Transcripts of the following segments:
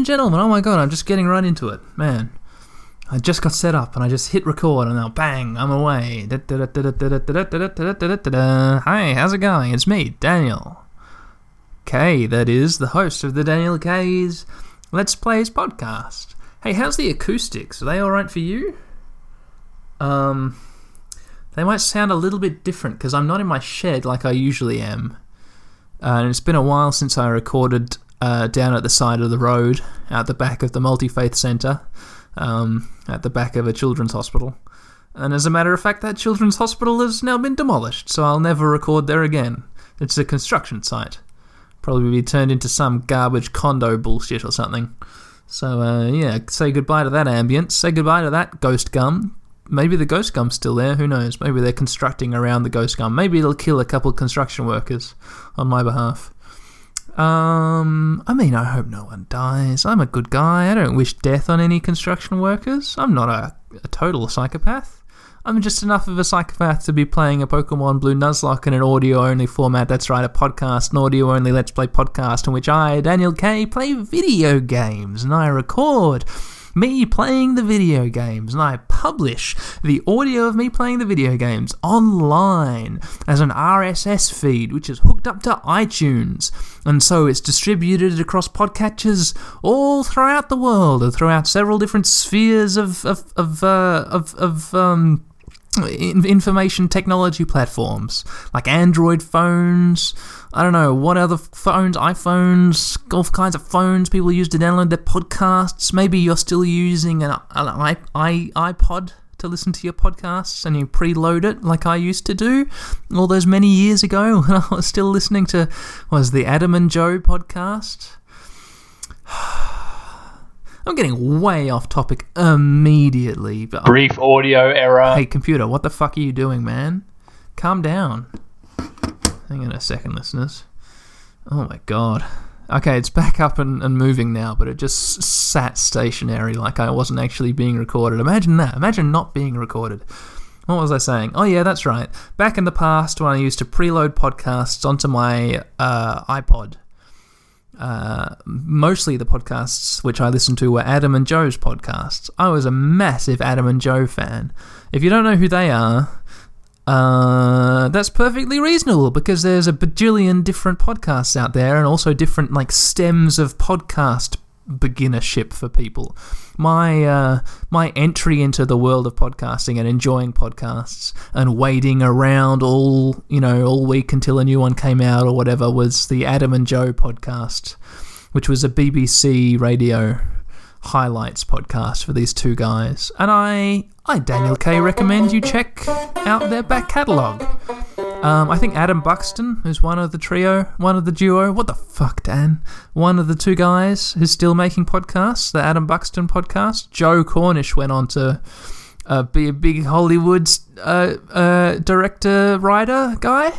and gentlemen, oh my god, I'm just getting right into it. Man, I just got set up and I just hit record and now bang, I'm away. Hi, how's it going? It's me, Daniel K, that is, the host of the Daniel K's Let's Plays podcast. Hey, how's the acoustics? Are they alright for you? Um, they might sound a little bit different because I'm not in my shed like I usually am. Uh, and it's been a while since I recorded uh, down at the side of the road, out the back of the Multi Faith Centre, um, at the back of a children's hospital. And as a matter of fact, that children's hospital has now been demolished, so I'll never record there again. It's a construction site. Probably be turned into some garbage condo bullshit or something. So, uh, yeah, say goodbye to that ambience. Say goodbye to that ghost gum. Maybe the ghost gum's still there. Who knows? Maybe they're constructing around the ghost gum. Maybe it'll kill a couple construction workers on my behalf. Um, I mean, I hope no one dies. I'm a good guy. I don't wish death on any construction workers. I'm not a, a total psychopath. I'm just enough of a psychopath to be playing a Pokemon Blue Nuzlocke in an audio only format. That's right, a podcast, an audio only Let's Play podcast in which I, Daniel K, play video games and I record me playing the video games, and I publish the audio of me playing the video games online as an RSS feed, which is hooked up to iTunes. And so it's distributed across podcatchers all throughout the world, and throughout several different spheres of, of, of, uh, of, of um, information technology platforms like Android phones. I don't know what other phones, iPhones, all kinds of phones people use to download their podcasts. Maybe you're still using an, an iPod to listen to your podcasts and you preload it like I used to do all those many years ago when I was still listening to was the Adam and Joe podcast. I'm getting way off topic immediately. But Brief audio error. Hey, computer, what the fuck are you doing, man? Calm down. Hang on a second, listeners. Oh my god. Okay, it's back up and, and moving now, but it just sat stationary like I wasn't actually being recorded. Imagine that. Imagine not being recorded. What was I saying? Oh, yeah, that's right. Back in the past, when I used to preload podcasts onto my uh, iPod, uh, mostly the podcasts which I listened to were Adam and Joe's podcasts. I was a massive Adam and Joe fan. If you don't know who they are, uh, that's perfectly reasonable because there's a bajillion different podcasts out there and also different like stems of podcast beginnership for people. My uh, my entry into the world of podcasting and enjoying podcasts and waiting around all you know all week until a new one came out or whatever was the Adam and Joe podcast, which was a BBC radio highlights podcast for these two guys. And I I Daniel K recommend you check out their back catalogue. Um, I think Adam Buxton who's one of the trio, one of the duo. What the fuck, Dan? One of the two guys who's still making podcasts, the Adam Buxton podcast. Joe Cornish went on to uh, be a big Hollywood uh, uh, director, writer guy.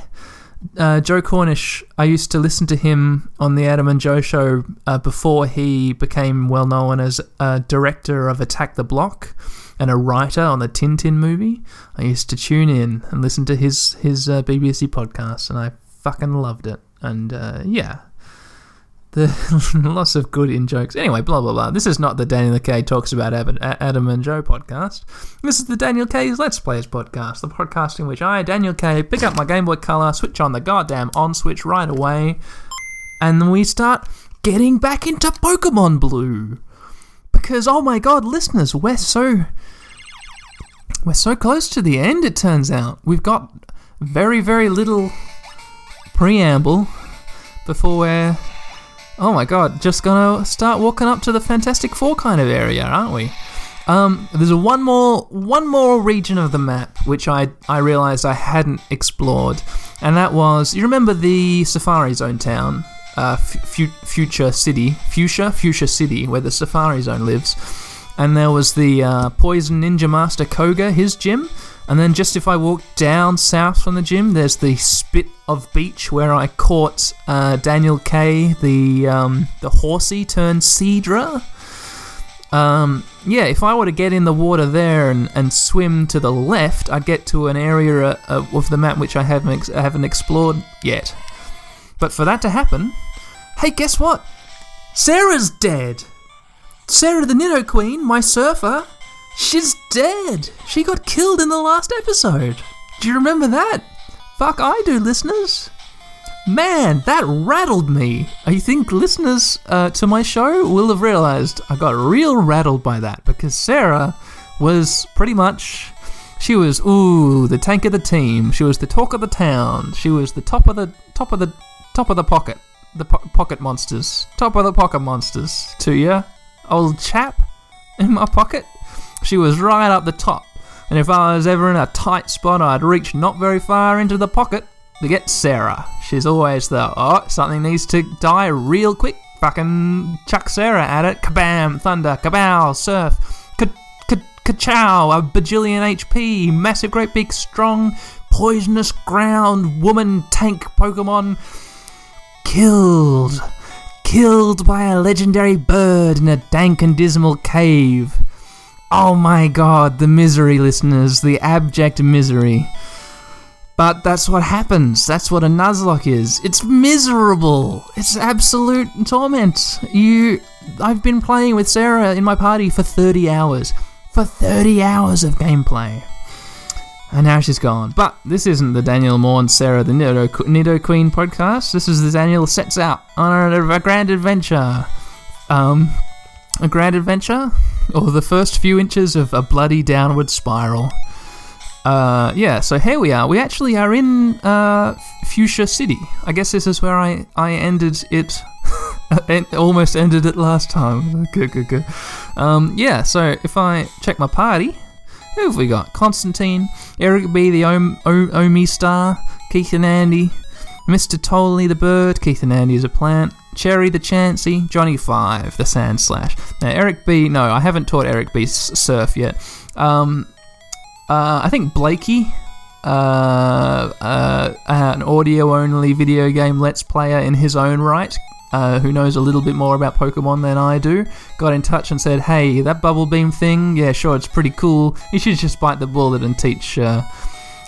Uh, Joe Cornish, I used to listen to him on the Adam and Joe show uh, before he became well known as a director of Attack the Block and a writer on the Tintin movie. I used to tune in and listen to his his uh, BBC podcast, and I fucking loved it. And uh, yeah, the lots of good in jokes. Anyway, blah blah blah. This is not the Daniel K talks about Adam and Joe podcast. This is the Daniel K's Let's Players podcast, the podcast in which I, Daniel K, pick up my Game Boy Color, switch on the goddamn on switch right away, and we start getting back into Pokemon Blue. Because oh my god, listeners, we're so we're so close to the end, it turns out. We've got very, very little preamble before we're, oh my god, just gonna start walking up to the Fantastic Four kind of area, aren't we? Um, there's one more, one more region of the map which I I realised I hadn't explored, and that was you remember the Safari Zone town, uh, F- Fuchsia City, Fuchsia, Fuchsia City, where the Safari Zone lives and there was the uh, Poison Ninja Master Koga, his gym. And then just if I walk down south from the gym, there's the Spit of Beach where I caught uh, Daniel K, the um, the horsey turned Seadra. Um, yeah, if I were to get in the water there and, and swim to the left, I'd get to an area uh, of the map which I haven't ex- haven't explored yet. But for that to happen, hey, guess what? Sarah's dead. Sarah the Nidoqueen, my surfer, she's dead. She got killed in the last episode. Do you remember that? Fuck, I do, listeners. Man, that rattled me. I think listeners uh, to my show will have realized I got real rattled by that because Sarah was pretty much. She was ooh the tank of the team. She was the talk of the town. She was the top of the top of the top of the pocket. The po- pocket monsters. Top of the pocket monsters. To ya, old chap in my pocket. She was right up the top. And if I was ever in a tight spot, I'd reach not very far into the pocket to get Sarah. She's always the, oh, something needs to die real quick. Fucking chuck Sarah at it. Kabam, thunder, kabow, surf, ka-chow, a bajillion HP, massive, great big, strong, poisonous ground woman tank Pokemon killed. Killed by a legendary bird in a dank and dismal cave. Oh my god, the misery, listeners, the abject misery. But that's what happens. That's what a Nuzlocke is. It's miserable. It's absolute torment. You I've been playing with Sarah in my party for 30 hours. For 30 hours of gameplay. And now she's gone. But this isn't the Daniel Moore and Sarah the Nido, Nidoqueen podcast. This is the Daniel sets out on a, a grand adventure. Um, a grand adventure? Or the first few inches of a bloody downward spiral. Uh, yeah, so here we are. We actually are in uh, Fuchsia City. I guess this is where I, I ended it. almost ended it last time. Good, good, good. Um, yeah, so if I check my party, who have we got? Constantine, Eric B, the o- Omastar, Keith and Andy, Mr. Toley the Bird, Keith and Andy is a plant, Cherry the Chansey, Johnny Five, the Sandslash. Now, Eric B, no, I haven't taught Eric B surf yet. Um, uh, I think Blakey, uh, uh, an audio only video game let's player in his own right, uh, who knows a little bit more about Pokemon than I do, got in touch and said, "Hey, that bubble beam thing, yeah, sure, it's pretty cool. You should just bite the bullet and teach." Uh,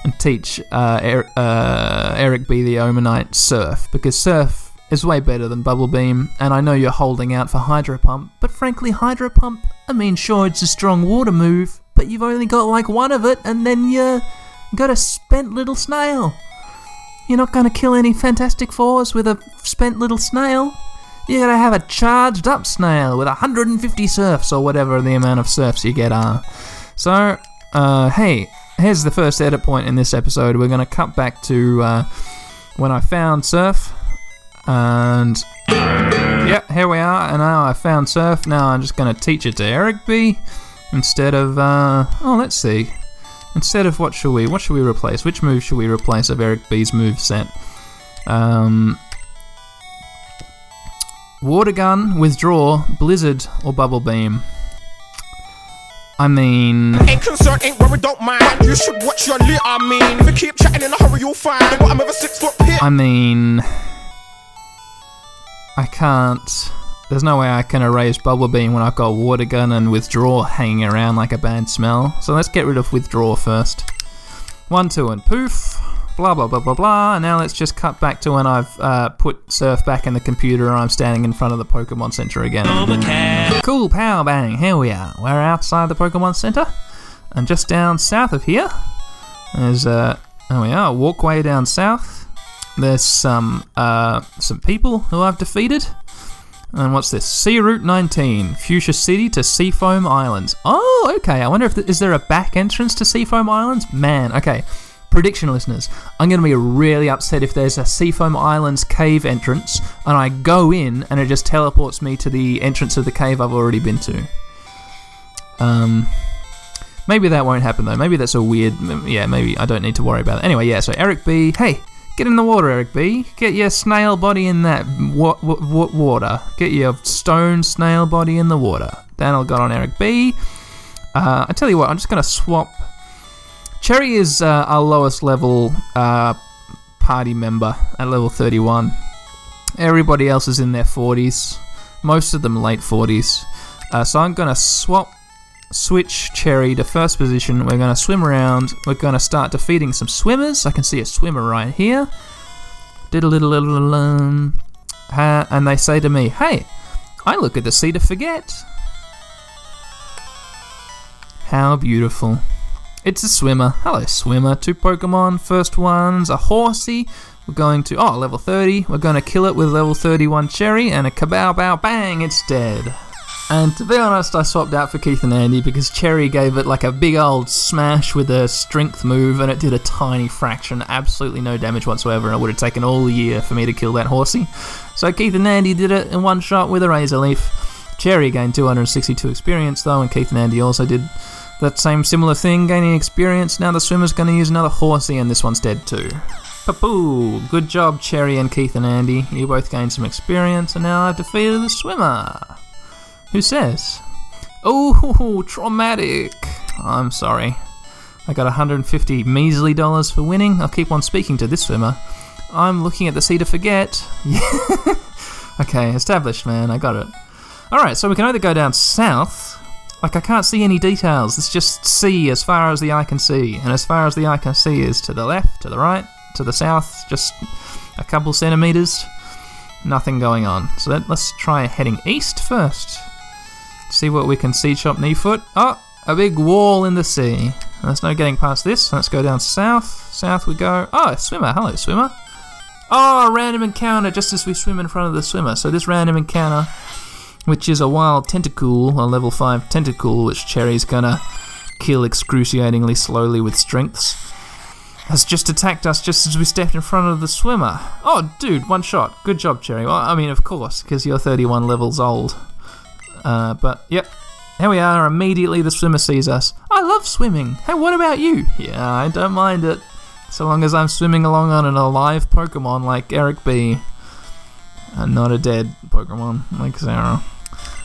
and teach uh, er- uh, Eric B. the Omanite Surf because Surf is way better than Bubble Beam, and I know you're holding out for Hydro Pump, but frankly, Hydro Pump, I mean, sure, it's a strong water move, but you've only got like one of it, and then you got a spent little snail. You're not gonna kill any Fantastic Fours with a spent little snail. You gotta have a charged up snail with 150 surfs or whatever the amount of surfs you get are. So, uh, hey, here's the first edit point in this episode. We're gonna cut back to uh, when I found surf, and yeah, here we are. And now I found surf. Now I'm just gonna teach it to Eric B. Instead of uh, oh, let's see. Instead of what should we? What should we replace? Which move should we replace of Eric B's move set? Um, water gun, withdraw, blizzard, or bubble beam. I mean, Ain't concerned, ain't worried, don't mind. You should watch your lip, I mean. If you keep chatting in a hurry, you'll find what I'm ever six foot pit. I mean, I can't. There's no way I can erase bubble beam when I've got water gun and withdraw hanging around like a bad smell. So let's get rid of withdraw first. One, two, and poof. Blah blah blah blah blah. And now let's just cut back to when I've uh, put surf back in the computer and I'm standing in front of the Pokemon Center again. Cool power bang. Here we are. We're outside the Pokemon Center, and just down south of here, there's uh, there we are. Walkway down south. There's some uh, some people who I've defeated. And what's this? Sea Route 19, Fuchsia City to Seafoam Islands. Oh, okay. I wonder if th- is there a back entrance to Seafoam Islands? Man, okay. Prediction listeners, I'm going to be really upset if there's a Seafoam Islands cave entrance and I go in and it just teleports me to the entrance of the cave I've already been to. Um, maybe that won't happen though. Maybe that's a weird. Yeah, maybe I don't need to worry about it. Anyway, yeah. So Eric B, hey, get in the water, Eric B. Get your snail body in that wa- wa- wa- water. Get your stone snail body in the water. Daniel got on Eric B. Uh, I tell you what, I'm just gonna swap. Cherry is uh, our lowest level uh, party member at level 31. Everybody else is in their 40s. Most of them late 40s. Uh, so I'm gonna swap switch Cherry to first position. We're going to swim around. We're going to start defeating some swimmers. I can see a swimmer right here. Diddle-diddle-diddle-um. Ha- And they say to me, Hey, I look at the sea to forget. How beautiful. It's a swimmer. Hello, swimmer. Two Pokemon. First one's a horsey. We're going to, oh, level 30. We're going to kill it with level 31 Cherry and a kabow bow bang, it's dead. And to be honest, I swapped out for Keith and Andy because Cherry gave it like a big old smash with a strength move and it did a tiny fraction, absolutely no damage whatsoever, and it would have taken all year for me to kill that horsey. So Keith and Andy did it in one shot with a Razor Leaf. Cherry gained 262 experience though, and Keith and Andy also did that same similar thing, gaining experience. Now the swimmer's going to use another horsey, and this one's dead too. Papoo! Good job, Cherry and Keith and Andy. You both gained some experience, and now I've defeated the swimmer. Who says? Oh, traumatic. I'm sorry. I got 150 measly dollars for winning. I'll keep on speaking to this swimmer. I'm looking at the sea to forget. okay, established, man. I got it. Alright, so we can either go down south. Like, I can't see any details. It's just sea as far as the eye can see. And as far as the eye can see is to the left, to the right, to the south, just a couple centimeters. Nothing going on. So let, let's try heading east first. See what we can see, Chop Kneefoot. Oh, ah, a big wall in the sea. There's no getting past this. Let's go down south. South we go. Oh, swimmer. Hello, swimmer. Oh, random encounter just as we swim in front of the swimmer. So this random encounter, which is a wild Tentacool, a level 5 Tentacool, which Cherry's gonna kill excruciatingly slowly with strengths, has just attacked us just as we stepped in front of the swimmer. Oh, dude, one shot. Good job, Cherry. Well, I mean, of course, because you're 31 levels old. Uh, but, yep. Here we are. Immediately the swimmer sees us. I love swimming. Hey, what about you? Yeah, I don't mind it. So long as I'm swimming along on an alive Pokemon like Eric B. And not a dead Pokemon like Sarah.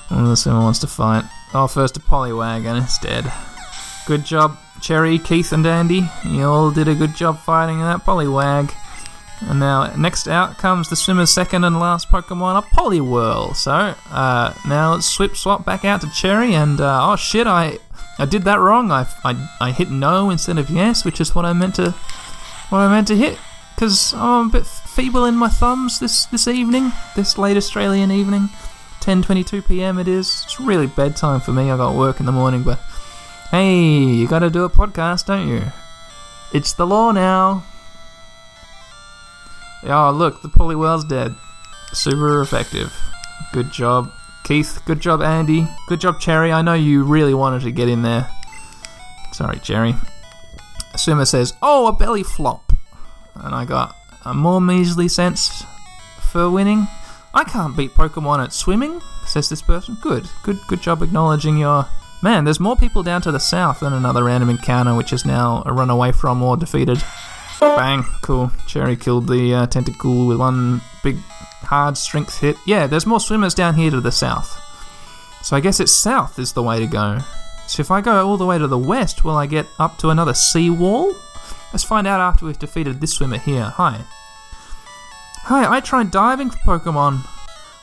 One of the swimmer wants to fight. Oh, first a Poliwag and it's dead. Good job, Cherry, Keith, and Andy. You all did a good job fighting that Poliwag. And now, next out comes the swimmer's second and last Pokemon, a Poliwhirl. So, uh, now let's swip swap back out to Cherry, and uh, oh shit, I I did that wrong. I, I, I hit no instead of yes, which is what I meant to what I meant to hit. Because I'm a bit feeble in my thumbs this this evening, this late Australian evening. 10:22 p.m. it is. It's really bedtime for me. I got work in the morning, but hey, you got to do a podcast, don't you? It's the law now. Oh, look, the Poliwhirl's dead. Super effective. Good job, Keith. Good job, Andy. Good job, Cherry. I know you really wanted to get in there. Sorry, Cherry. Swimmer says, Oh, a belly flop. And I got a more measly sense for winning. I can't beat Pokemon at swimming, says this person. Good, good, good job acknowledging your. Man, there's more people down to the south than another random encounter, which is now a run away from or defeated. Bang, cool. Cherry killed the uh, Tentacool with one big hard strength hit. Yeah, there's more swimmers down here to the south. So I guess it's south is the way to go. So if I go all the way to the west, will I get up to another sea wall? Let's find out after we've defeated this swimmer here. Hi. Hi, I tried diving for Pokemon.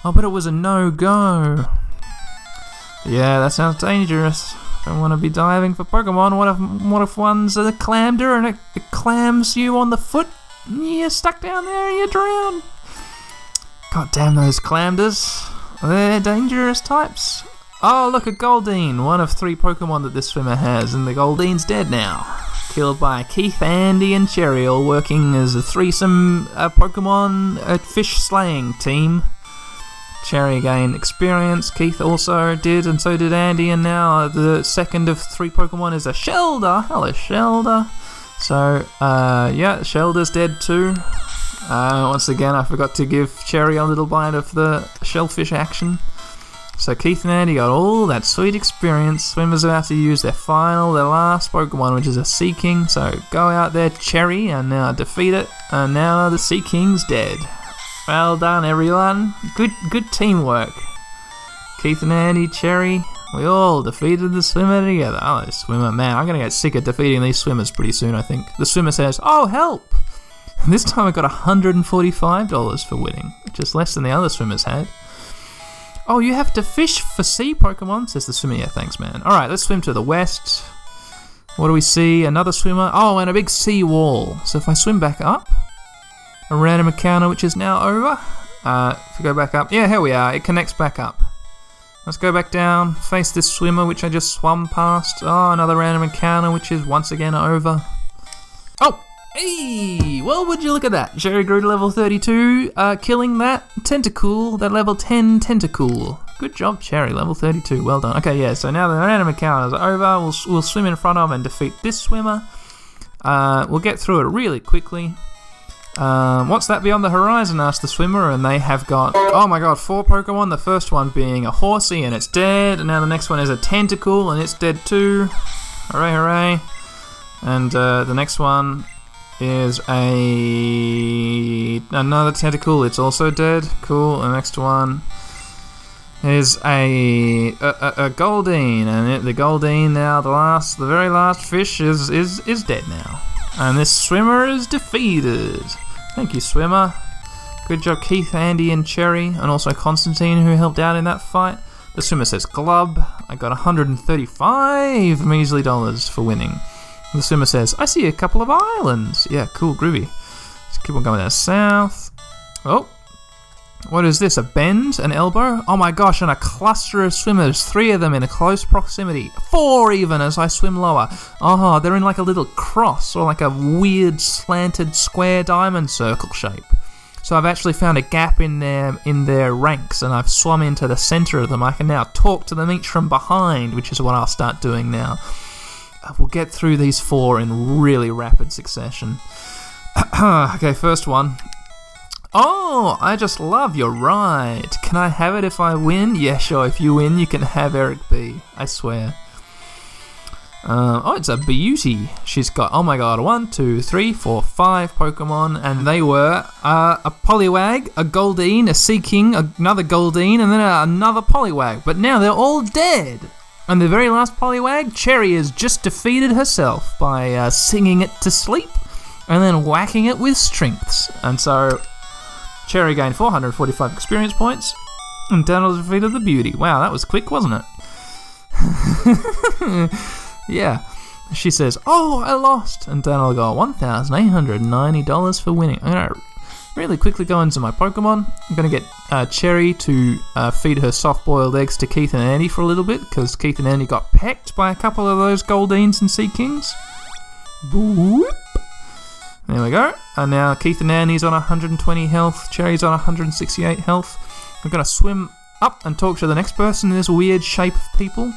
Oh, but it was a no-go. Yeah, that sounds dangerous. Don't want to be diving for Pokemon. What if what if one's a clamder and it, it clams you on the foot? You're stuck down there and you drown. God damn those clamders. They're dangerous types. Oh, look, a Goldeen. One of three Pokemon that this swimmer has, and the Goldeen's dead now. Killed by Keith, Andy, and Cherry, all working as a threesome uh, Pokemon uh, fish slaying team. Cherry again, experience, Keith also did, and so did Andy, and now the second of three Pokemon is a Shellder. Hello, Shellder. So, uh, yeah, Shellder's dead too. Uh, once again, I forgot to give Cherry a little bite of the shellfish action. So Keith and Andy got all that sweet experience. Swimmers about to use their final, their last Pokemon, which is a Seaking. So go out there, Cherry, and now defeat it. And now the Seaking's dead. Well done, everyone. Good, good teamwork. Keith and Andy, Cherry, we all defeated the swimmer together. Oh, swimmer, man, I'm gonna get sick of defeating these swimmers pretty soon. I think the swimmer says, "Oh, help!" This time I got $145 for winning, which is less than the other swimmers had. Oh, you have to fish for sea Pokemon, says the swimmer. Yeah, thanks, man. Alright, let's swim to the west. What do we see? Another swimmer. Oh, and a big sea wall. So if I swim back up, random encounter which is now over. Uh, if we go back up, yeah, here we are. It connects back up. Let's go back down, face this swimmer which I just swum past. Oh, another random encounter which is once again over. Oh! Hey! Well, would you look at that? Cherry grew to level 32, uh, killing that Tentacool, that level 10 Tentacool. Good job, Cherry, level 32. Well done. Okay, yeah, so now the random encounters are over. We'll, we'll swim in front of and defeat this swimmer. Uh, we'll get through it really quickly. Um, what's that beyond the horizon? asked the swimmer, and they have got, oh my god, four Pokemon. The first one being a horsey, and it's dead. And now the next one is a Tentacool, and it's dead too. Hooray, hooray. And uh, the next one is a another Tentacool. It's also dead. Cool. The next one is a a, a, a Goldeen, and it, the Goldeen now, the last, the very last fish is is is dead now. And this swimmer is defeated. Thank you, swimmer. Good job, Keith, Andy, and Cherry, and also Constantine, who helped out in that fight. The swimmer says Glub. I got 135 measly dollars for winning. The swimmer says, I see a couple of islands. Yeah, cool, groovy. Let's keep on going down south. Oh, what is this? A bend? An elbow? Oh my gosh, and a cluster of swimmers. Three of them in a close proximity. Four even as I swim lower. Oh, they're in like a little cross or like a weird slanted square diamond circle shape. So I've actually found a gap in their in their ranks and I've swum into the center of them. I can now talk to them each from behind, which is what I'll start doing now. Uh, We'll get through these four in really rapid succession. okay, first one. Oh, I just love your ride. Can I have it if I win? Yeah, sure. If you win, you can have Eric B. I swear. Uh, oh, it's a beauty. She's got, oh my god, one, two, three, four, five Pokemon, and they were uh, a Poliwag, a Goldeen, a Seaking, another Goldeen, and then another Poliwag. But now they're all dead. And the very last Poliwag, Cherry has just defeated herself by uh, singing it to sleep and then whacking it with strengths. And so Cherry gained 445 experience points, and Daniel defeated the beauty. Wow, that was quick, wasn't it? yeah. She says, Oh, I lost. And Daniel got $1,890 for winning. I'm going to really quickly go into my Pokemon. I'm going to get uh, Cherry to uh, feed her soft boiled eggs to Keith and Andy for a little bit, because Keith and Andy got pecked by a couple of those Goldeens and Seakings. Boop. There we go. And now Keith and Andy's on 120 health. Cherry's on 168 health. I'm going to swim up and talk to the next person in this weird shape of people.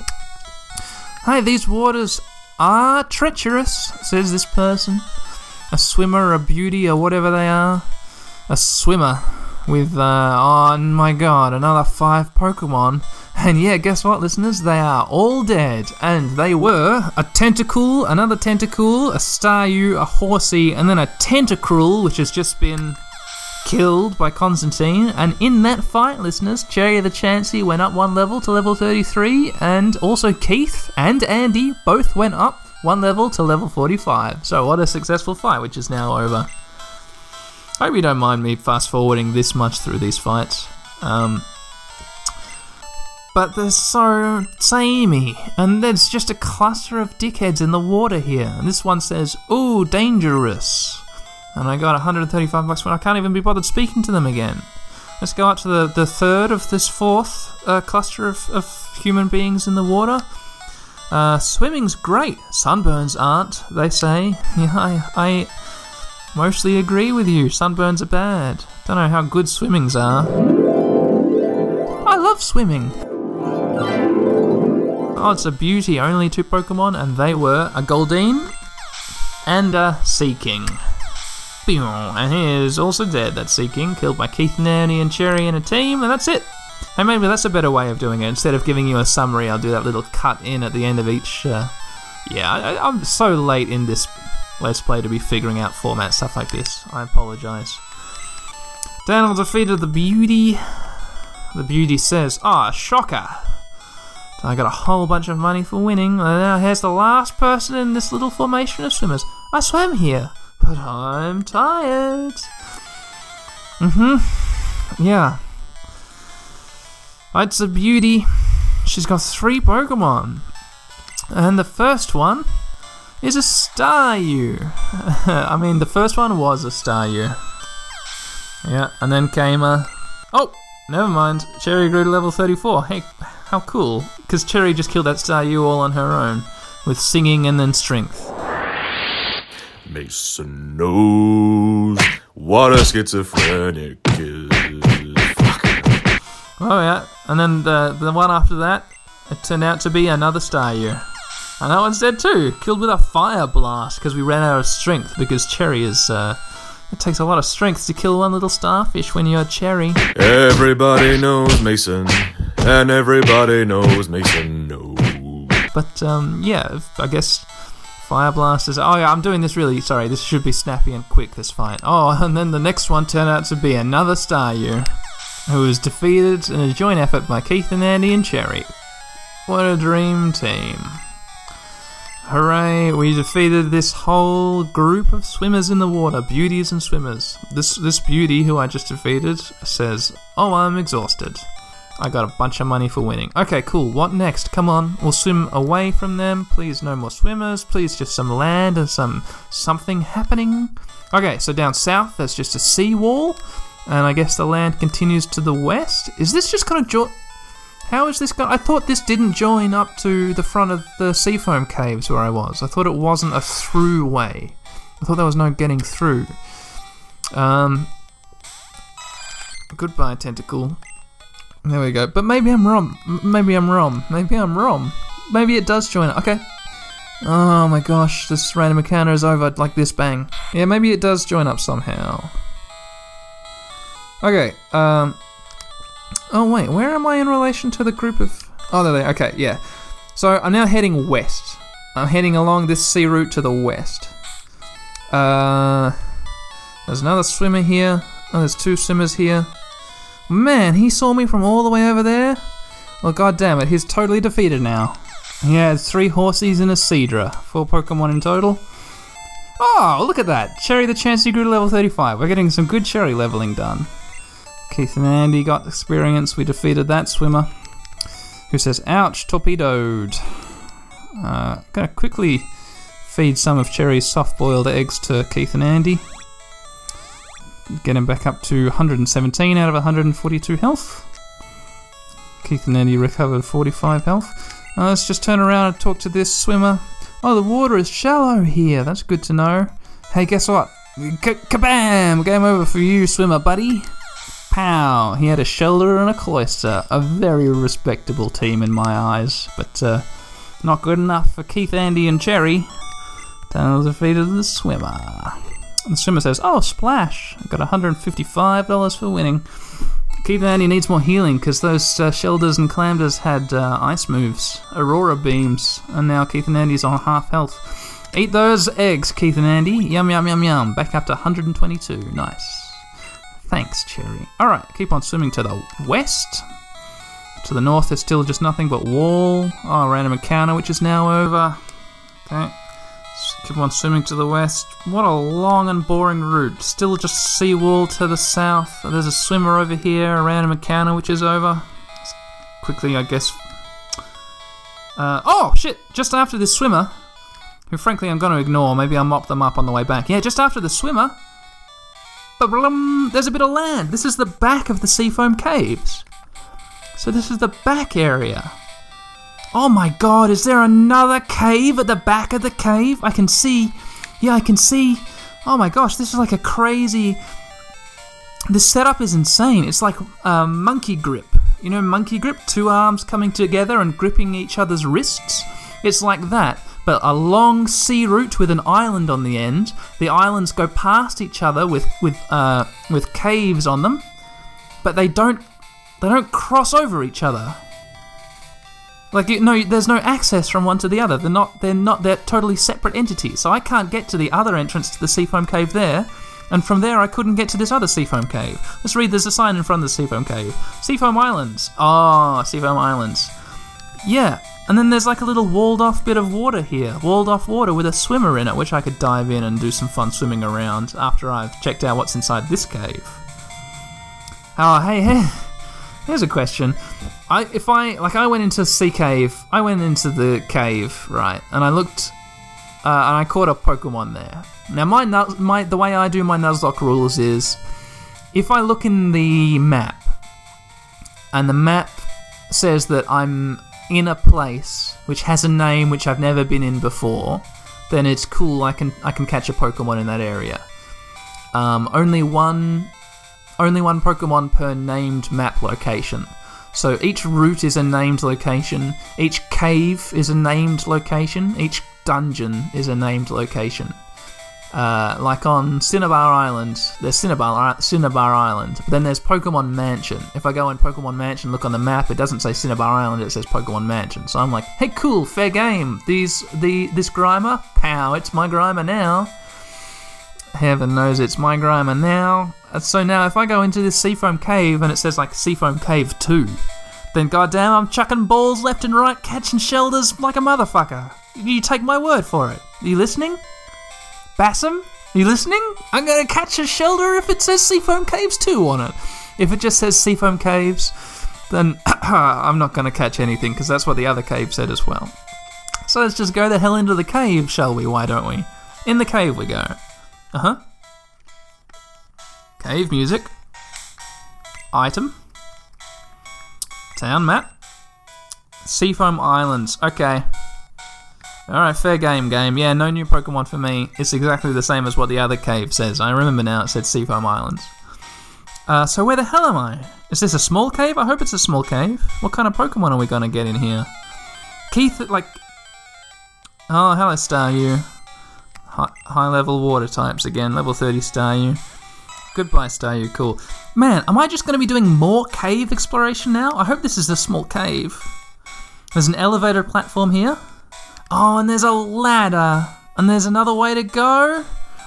Hey, these waters are treacherous, says this person. A swimmer, a beauty, or whatever they are. A swimmer with, uh, oh my god, another five Pokemon. And yeah, guess what, listeners? They are all dead. And they were a Tentacool, another Tentacool, a Staryu, a Horsey, and then a Tentacruel, which has just been killed by Constantine. And in that fight, listeners, Cherry the Chansey went up one level to level 33, and also Keith and Andy both went up one level to level 45. So, what a successful fight, which is now over. I hope you don't mind me fast forwarding this much through these fights. Um, but they're so samey, and there's just a cluster of dickheads in the water here. And this one says, "Ooh, dangerous," and I got 135 bucks when I can't even be bothered speaking to them again. Let's go up to the, the third of this fourth uh, cluster of, of human beings in the water. Uh, swimming's great. Sunburns aren't, they say. Yeah, I, I mostly agree with you. Sunburns are bad. Don't know how good swimmings are. I love swimming. Oh, it's a beauty. Only two Pokemon, and they were a Goldeen and a Seaking. And he is also dead. That Seaking, killed by Keith, Nanny, and Cherry in a team, and that's it. And maybe that's a better way of doing it. Instead of giving you a summary, I'll do that little cut in at the end of each. Uh, yeah, I, I'm so late in this Let's Play to be figuring out format stuff like this. I apologise. Daniel defeated the beauty. The beauty says, Ah, shocker. I got a whole bunch of money for winning. And now here's the last person in this little formation of swimmers. I swam here, but I'm tired. Mm-hmm. Yeah. It's a beauty. She's got three Pokemon. And the first one is a Staryu. I mean, the first one was a Staryu. Yeah, and then came a. Oh, never mind. Cherry grew to level 34. Hey, How cool. Because Cherry just killed that Staryu all on her own with singing and then strength. Mason knows what a schizophrenic is. Oh yeah, and then the the one after that, it turned out to be another Staryu. And that one's dead too, killed with a fire blast because we ran out of strength because Cherry is. Uh, it takes a lot of strength to kill one little starfish when you're Cherry. Everybody knows Mason, and everybody knows Mason knows. But um, yeah, I guess Fire Blast is. Oh yeah, I'm doing this really. Sorry, this should be snappy and quick. This fight. Oh, and then the next one turned out to be another Staryu, who was defeated in a joint effort by Keith and Andy and Cherry. What a dream team! Hooray! We defeated this whole group of swimmers in the water, beauties and swimmers. This this beauty who I just defeated says, "Oh, I'm exhausted." I got a bunch of money for winning. Okay, cool. What next? Come on, we'll swim away from them. Please, no more swimmers. Please, just some land and some something happening. Okay, so down south, there's just a seawall, and I guess the land continues to the west. Is this just gonna join? How is this going? I thought this didn't join up to the front of the seafoam caves where I was. I thought it wasn't a through way. I thought there was no getting through. Um. Goodbye, Tentacool. There we go. But maybe I'm wrong. Maybe I'm wrong. Maybe I'm wrong. Maybe it does join. Okay. Oh my gosh, this random encounter is over like this bang. Yeah, maybe it does join up somehow. Okay. Um. Oh wait, where am I in relation to the group of? Oh, there they. Okay, yeah. So I'm now heading west. I'm heading along this sea route to the west. Uh, there's another swimmer here. Oh, there's two swimmers here. Man, he saw me from all the way over there. Well, god damn it, he's totally defeated now. He has three horsies and a Seadra. Four Pokemon in total. Oh, look at that! Cherry the Chansey grew to level 35. We're getting some good cherry leveling done. Keith and Andy got experience. We defeated that swimmer. Who says, ouch, torpedoed. Uh, gonna quickly feed some of Cherry's soft boiled eggs to Keith and Andy. Get him back up to 117 out of 142 health. Keith and Andy recovered 45 health. Uh, let's just turn around and talk to this swimmer. Oh, the water is shallow here. That's good to know. Hey, guess what? K- kabam! Game over for you, swimmer buddy. Pow! He had a Shellder and a Cloyster. A very respectable team in my eyes, but uh, not good enough for Keith, Andy, and Cherry. Daniel defeated the swimmer. And the swimmer says, Oh, splash! I got $155 for winning. Keith and Andy needs more healing because those uh, and Clamders had uh, ice moves, Aurora beams, and now Keith and Andy's on half health. Eat those eggs, Keith and Andy. Yum, yum, yum, yum. Back up to 122. Nice. Thanks, Cherry. Alright, keep on swimming to the west. To the north, there's still just nothing but wall. Oh, random encounter, which is now over. Okay. Keep on swimming to the west. What a long and boring route. Still just seawall to the south. There's a swimmer over here, a random encounter, which is over. Quickly, I guess. Uh, oh, shit! Just after this swimmer, who frankly I'm going to ignore, maybe I'll mop them up on the way back. Yeah, just after the swimmer, there's a bit of land. This is the back of the Seafoam Caves. So this is the back area. Oh my god, is there another cave at the back of the cave? I can see. Yeah, I can see. Oh my gosh, this is like a crazy. This setup is insane. It's like um, monkey grip. You know, monkey grip? Two arms coming together and gripping each other's wrists? It's like that, but a long sea route with an island on the end. The islands go past each other with with uh, with caves on them, but they don't they don't cross over each other. Like you, no, there's no access from one to the other. They're not. They're not. They're totally separate entities. So I can't get to the other entrance to the Seafoam Cave there, and from there I couldn't get to this other Seafoam Cave. Let's read. There's a sign in front of the Seafoam Cave. Seafoam Islands. Ah, Seafoam Islands. Yeah, and then there's like a little walled off bit of water here, walled off water with a swimmer in it, which I could dive in and do some fun swimming around after I've checked out what's inside this cave. Oh, hey, hey. Here's a question. I if I like I went into Sea Cave, I went into the cave, right, and I looked uh, and I caught a Pokemon there. Now my my the way I do my Nuzlocke rules is if I look in the map and the map says that I'm in a place which has a name which I've never been in before, then it's cool. I can I can catch a Pokemon in that area. Um, only one, only one Pokemon per named map location. So each route is a named location. Each cave is a named location. Each dungeon is a named location. Uh, like on Cinnabar Island, there's Cinnabar, Cinnabar Island, but then there's Pokemon Mansion. If I go in Pokemon Mansion, look on the map, it doesn't say Cinnabar Island, it says Pokemon Mansion. So I'm like, hey, cool, fair game. These, the, this Grimer, pow, it's my Grimer now. Heaven knows it's my Grimer now. Uh, So now if I go into this Seafoam Cave and it says like Seafoam Cave 2, then goddamn I'm chucking balls left and right, catching Shellders like a motherfucker. You take my word for it. Are you listening? Bassam, you listening? I'm gonna catch a Shellder if it says Seafoam Caves 2 on it. If it just says Seafoam Caves, then I'm not gonna catch anything because that's what the other cave said as well. So let's just go the hell into the cave, shall we? Why don't we? In the cave we go. Uh huh. Cave music. Item. Town map. Seafoam Islands. Okay. Alright, fair game, game. Yeah, no new Pokemon for me. It's exactly the same as what the other cave says. I remember now it said Seafoam Islands. Uh, so where the hell am I? Is this a small cave? I hope it's a small cave. What kind of Pokemon are we gonna get in here? Keith, like. Oh, hello, Staryu. High, high level water types again. Level 30 Staryu. Goodbye, Staryu. Cool. Man, am I just gonna be doing more cave exploration now? I hope this is a small cave. There's an elevator platform here. Oh, and there's a ladder. And there's another way to go.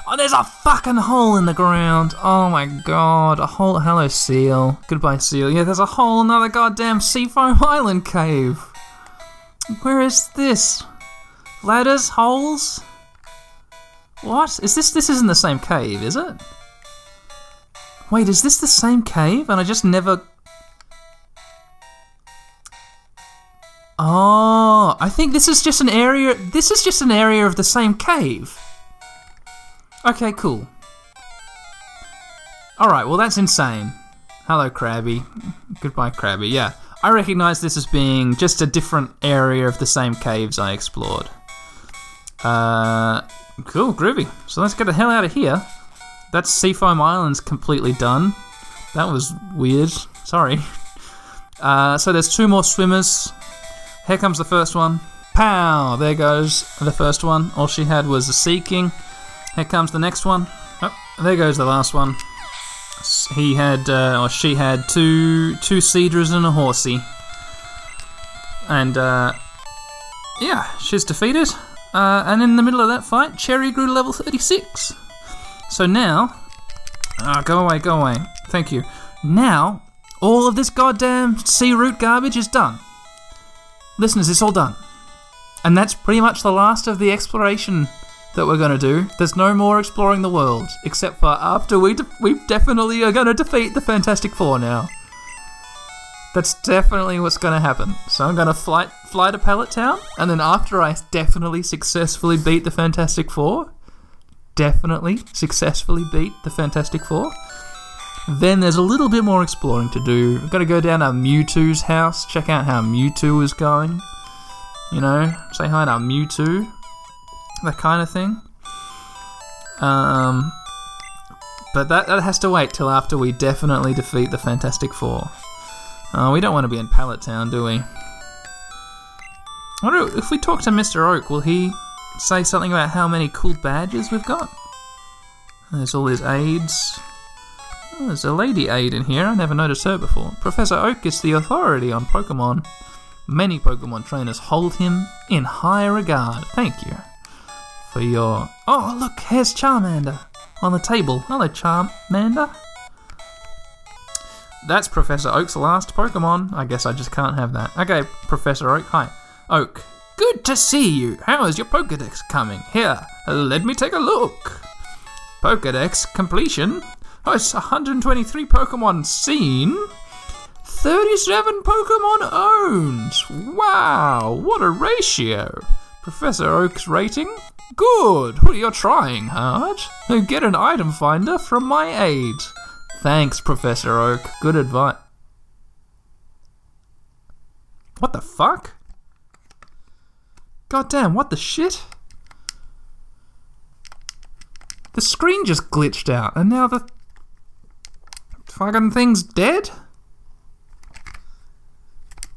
Oh, there's a fucking hole in the ground. Oh my god. A hole. Hello, seal. Goodbye, seal. Yeah, there's a hole, another goddamn Seafoam Island cave. Where is this? Ladders? Holes? What? Is this. This isn't the same cave, is it? Wait, is this the same cave? And I just never. Oh, I think this is just an area. This is just an area of the same cave. Okay, cool. Alright, well, that's insane. Hello, Krabby. Goodbye, Krabby. Yeah, I recognize this as being just a different area of the same caves I explored. Uh, cool, groovy. So let's get the hell out of here. That's Seafoam Islands completely done. That was weird. Sorry. Uh, so there's two more swimmers. Here comes the first one. Pow! There goes the first one. All she had was a Seaking. Here comes the next one. Oh, there goes the last one. He had, uh, or she had, two two Seadras and a horsey. And uh, yeah, she's defeated. Uh, and in the middle of that fight, Cherry grew to level 36. So now, ah, go away, go away. Thank you. Now, all of this goddamn sea route garbage is done. Listeners, it's all done. And that's pretty much the last of the exploration that we're going to do. There's no more exploring the world, except for after we de- we definitely are going to defeat the Fantastic Four now. That's definitely what's going to happen. So I'm going to fly fly to Pallet Town, and then after I definitely successfully beat the Fantastic Four, definitely successfully beat the Fantastic Four, then there's a little bit more exploring to do. I've got to go down to Mewtwo's house, check out how Mewtwo is going. You know, say hi to Mewtwo, that kind of thing. Um, but that, that has to wait till after we definitely defeat the Fantastic Four. Uh, we don't want to be in Pallet Town, do we? I wonder if we talk to Mr. Oak, will he say something about how many cool badges we've got? There's all his aides. There's a lady aide in here. I never noticed her before. Professor Oak is the authority on Pokemon. Many Pokemon trainers hold him in high regard. Thank you for your. Oh, look, here's Charmander on the table. Hello, Charmander. That's Professor Oak's last Pokemon. I guess I just can't have that. Okay, Professor Oak. Hi. Oak. Good to see you. How is your Pokedex coming? Here, let me take a look. Pokedex completion. It's 123 Pokemon seen. 37 Pokemon owned. Wow, what a ratio. Professor Oak's rating? Good. You're you trying hard. Get an item finder from my aid. Thanks, Professor Oak. Good advice. What the fuck? Goddamn, what the shit? The screen just glitched out, and now the fucking thing's dead?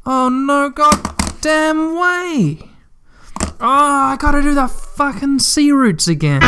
Oh no, goddamn way! Oh, I gotta do the fucking sea routes again.